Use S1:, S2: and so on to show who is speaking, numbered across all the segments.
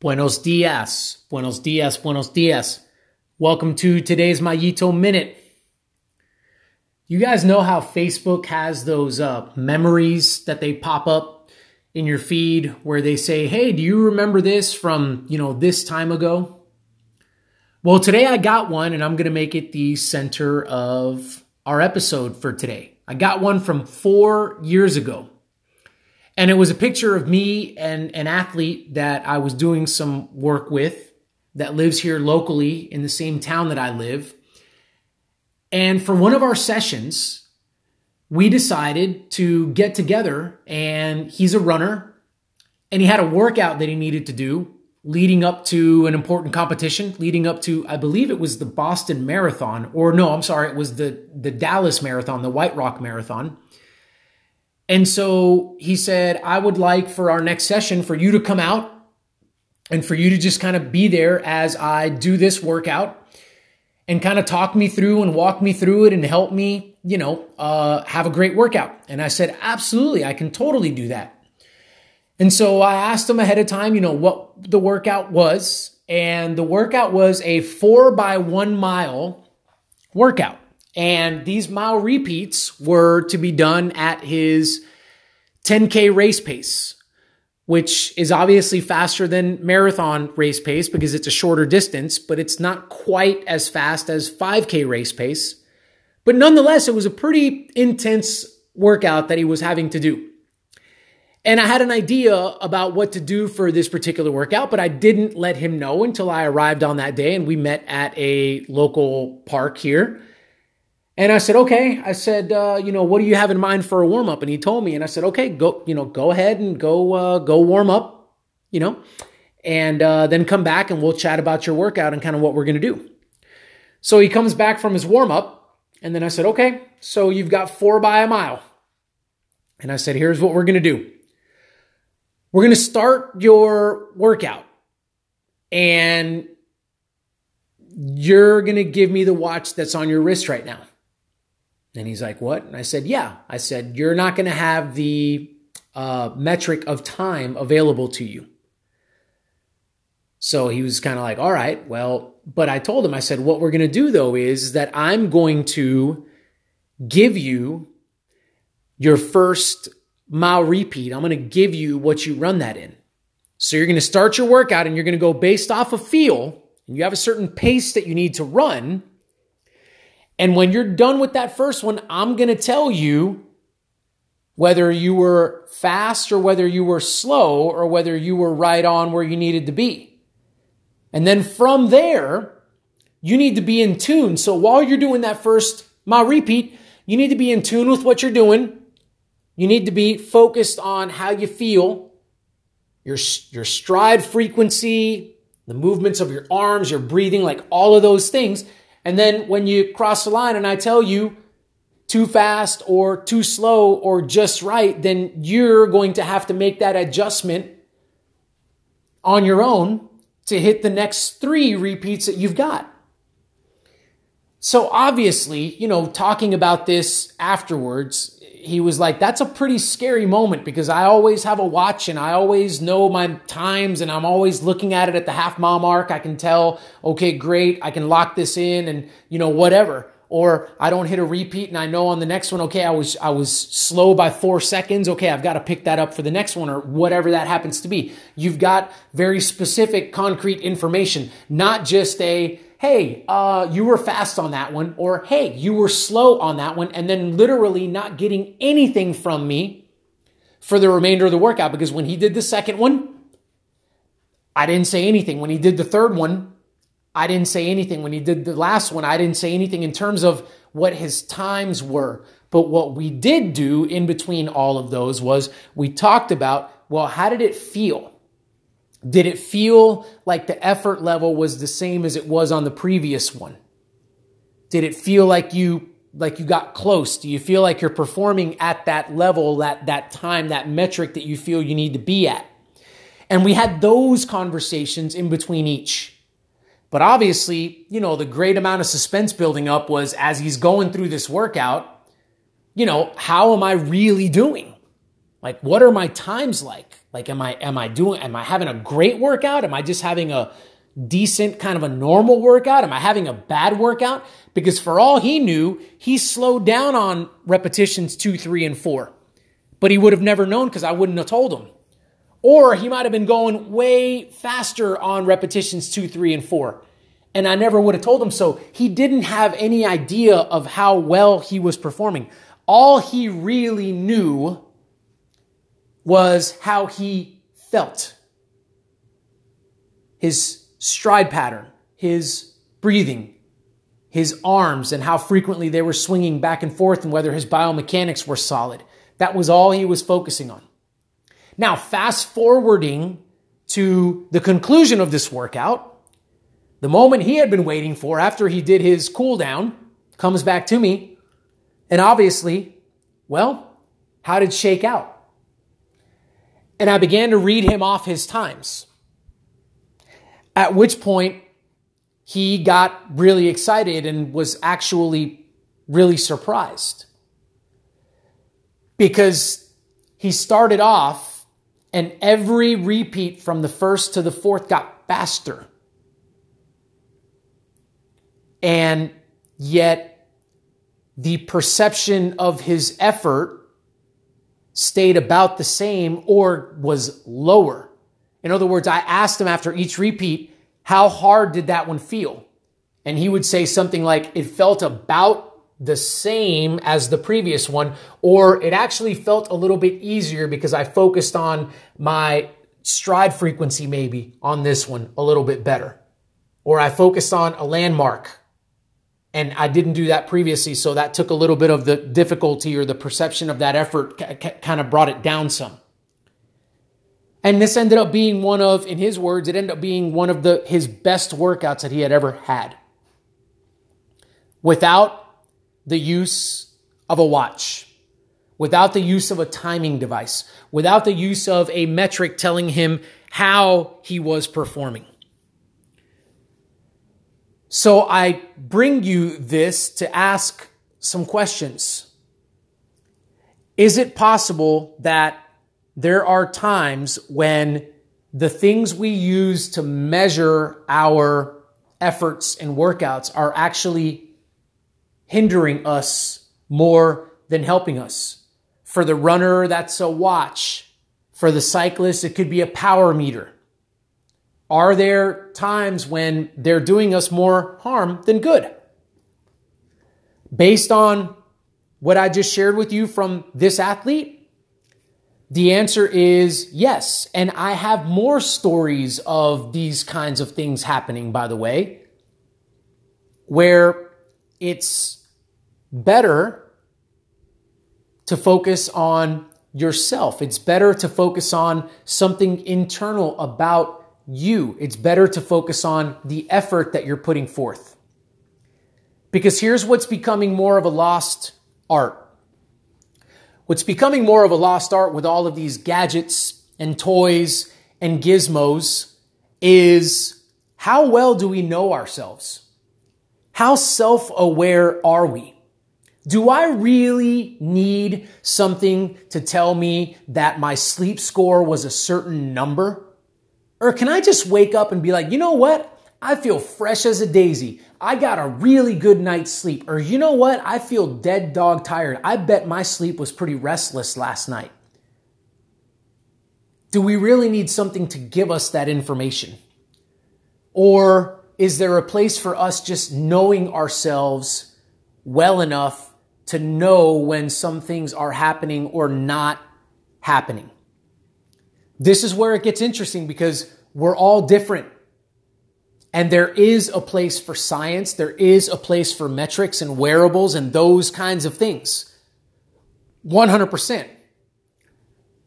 S1: Buenos dias, buenos dias, buenos dias. Welcome to today's Mayito Minute. You guys know how Facebook has those uh, memories that they pop up in your feed where they say, "Hey, do you remember this from you know this time ago?" Well, today I got one, and I'm going to make it the center of our episode for today. I got one from four years ago. And it was a picture of me and an athlete that I was doing some work with that lives here locally in the same town that I live. And for one of our sessions, we decided to get together and he's a runner and he had a workout that he needed to do leading up to an important competition, leading up to I believe it was the Boston Marathon or no, I'm sorry, it was the the Dallas Marathon, the White Rock Marathon. And so he said, I would like for our next session for you to come out and for you to just kind of be there as I do this workout and kind of talk me through and walk me through it and help me, you know, uh, have a great workout. And I said, absolutely, I can totally do that. And so I asked him ahead of time, you know, what the workout was. And the workout was a four by one mile workout. And these mile repeats were to be done at his 10K race pace, which is obviously faster than marathon race pace because it's a shorter distance, but it's not quite as fast as 5K race pace. But nonetheless, it was a pretty intense workout that he was having to do. And I had an idea about what to do for this particular workout, but I didn't let him know until I arrived on that day and we met at a local park here. And I said, okay. I said, uh, you know, what do you have in mind for a warm up? And he told me, and I said, okay, go, you know, go ahead and go, uh, go warm up, you know, and uh, then come back and we'll chat about your workout and kind of what we're going to do. So he comes back from his warm up, and then I said, okay, so you've got four by a mile. And I said, here's what we're going to do. We're going to start your workout and you're going to give me the watch that's on your wrist right now. And he's like, What? And I said, Yeah. I said, You're not going to have the uh, metric of time available to you. So he was kind of like, All right, well, but I told him, I said, What we're going to do though is that I'm going to give you your first mile repeat. I'm going to give you what you run that in. So you're going to start your workout and you're going to go based off of feel. And you have a certain pace that you need to run. And when you're done with that first one, I'm going to tell you whether you were fast or whether you were slow or whether you were right on where you needed to be. And then from there, you need to be in tune. So while you're doing that first mile repeat, you need to be in tune with what you're doing. You need to be focused on how you feel, your, your stride frequency, the movements of your arms, your breathing, like all of those things. And then when you cross the line and I tell you too fast or too slow or just right, then you're going to have to make that adjustment on your own to hit the next three repeats that you've got. So obviously, you know, talking about this afterwards, he was like, that's a pretty scary moment because I always have a watch and I always know my times and I'm always looking at it at the half mile mark. I can tell, okay, great. I can lock this in and, you know, whatever. Or I don't hit a repeat and I know on the next one, okay, I was, I was slow by four seconds. Okay. I've got to pick that up for the next one or whatever that happens to be. You've got very specific, concrete information, not just a, hey, uh, you were fast on that one, or hey, you were slow on that one, and then literally not getting anything from me for the remainder of the workout. Because when he did the second one, I didn't say anything. When he did the third one, I didn't say anything. When he did the last one, I didn't say anything in terms of what his times were. But what we did do in between all of those was we talked about, well, how did it feel? Did it feel like the effort level was the same as it was on the previous one? Did it feel like you like you got close? Do you feel like you're performing at that level, that that time, that metric that you feel you need to be at? And we had those conversations in between each. But obviously, you know, the great amount of suspense building up was as he's going through this workout, you know, how am I really doing? Like, what are my times like? Like, am I, am I doing, am I having a great workout? Am I just having a decent kind of a normal workout? Am I having a bad workout? Because for all he knew, he slowed down on repetitions two, three, and four. But he would have never known because I wouldn't have told him. Or he might have been going way faster on repetitions two, three, and four. And I never would have told him so. He didn't have any idea of how well he was performing. All he really knew was how he felt. His stride pattern, his breathing, his arms, and how frequently they were swinging back and forth, and whether his biomechanics were solid. That was all he was focusing on. Now, fast forwarding to the conclusion of this workout, the moment he had been waiting for after he did his cool down comes back to me. And obviously, well, how did shake out? And I began to read him off his times. At which point, he got really excited and was actually really surprised. Because he started off, and every repeat from the first to the fourth got faster. And yet, the perception of his effort stayed about the same or was lower. In other words, I asked him after each repeat, how hard did that one feel? And he would say something like, it felt about the same as the previous one, or it actually felt a little bit easier because I focused on my stride frequency maybe on this one a little bit better. Or I focused on a landmark and I didn't do that previously, so that took a little bit of the difficulty or the perception of that effort, kind of brought it down some. And this ended up being one of, in his words, it ended up being one of the his best workouts that he had ever had. Without the use of a watch, without the use of a timing device, without the use of a metric telling him how he was performing. So I bring you this to ask some questions. Is it possible that there are times when the things we use to measure our efforts and workouts are actually hindering us more than helping us? For the runner, that's a watch. For the cyclist, it could be a power meter. Are there times when they're doing us more harm than good? Based on what I just shared with you from this athlete, the answer is yes. And I have more stories of these kinds of things happening, by the way, where it's better to focus on yourself. It's better to focus on something internal about you. It's better to focus on the effort that you're putting forth. Because here's what's becoming more of a lost art. What's becoming more of a lost art with all of these gadgets and toys and gizmos is how well do we know ourselves? How self aware are we? Do I really need something to tell me that my sleep score was a certain number? Or can I just wake up and be like, you know what? I feel fresh as a daisy. I got a really good night's sleep. Or you know what? I feel dead dog tired. I bet my sleep was pretty restless last night. Do we really need something to give us that information? Or is there a place for us just knowing ourselves well enough to know when some things are happening or not happening? This is where it gets interesting because we're all different. And there is a place for science, there is a place for metrics and wearables and those kinds of things. 100%.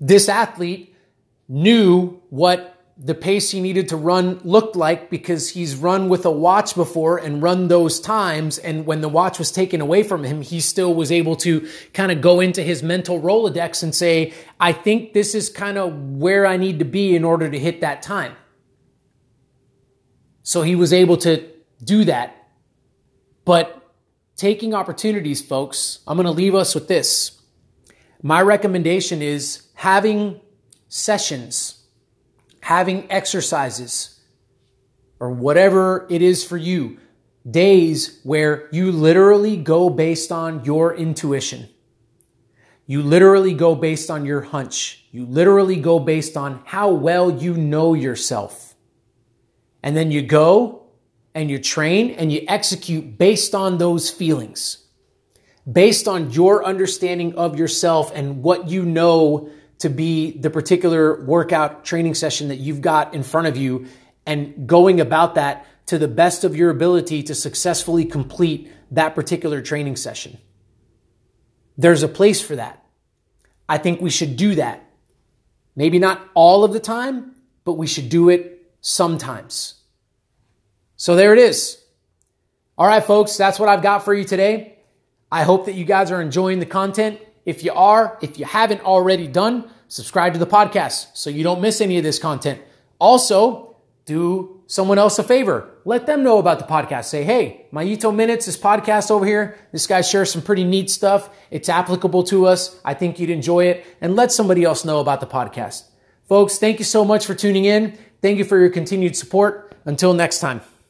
S1: This athlete knew what the pace he needed to run looked like because he's run with a watch before and run those times. And when the watch was taken away from him, he still was able to kind of go into his mental Rolodex and say, I think this is kind of where I need to be in order to hit that time. So he was able to do that. But taking opportunities, folks, I'm going to leave us with this. My recommendation is having sessions, having exercises, or whatever it is for you, days where you literally go based on your intuition. You literally go based on your hunch. You literally go based on how well you know yourself. And then you go and you train and you execute based on those feelings, based on your understanding of yourself and what you know to be the particular workout training session that you've got in front of you and going about that to the best of your ability to successfully complete that particular training session. There's a place for that. I think we should do that. Maybe not all of the time, but we should do it sometimes. So there it is. All right, folks, that's what I've got for you today. I hope that you guys are enjoying the content. If you are, if you haven't already done, subscribe to the podcast so you don't miss any of this content. Also, do someone else a favor. Let them know about the podcast. Say, hey, Mayito Minutes, this podcast over here, this guy shares some pretty neat stuff. It's applicable to us. I think you'd enjoy it. And let somebody else know about the podcast. Folks, thank you so much for tuning in. Thank you for your continued support. Until next time.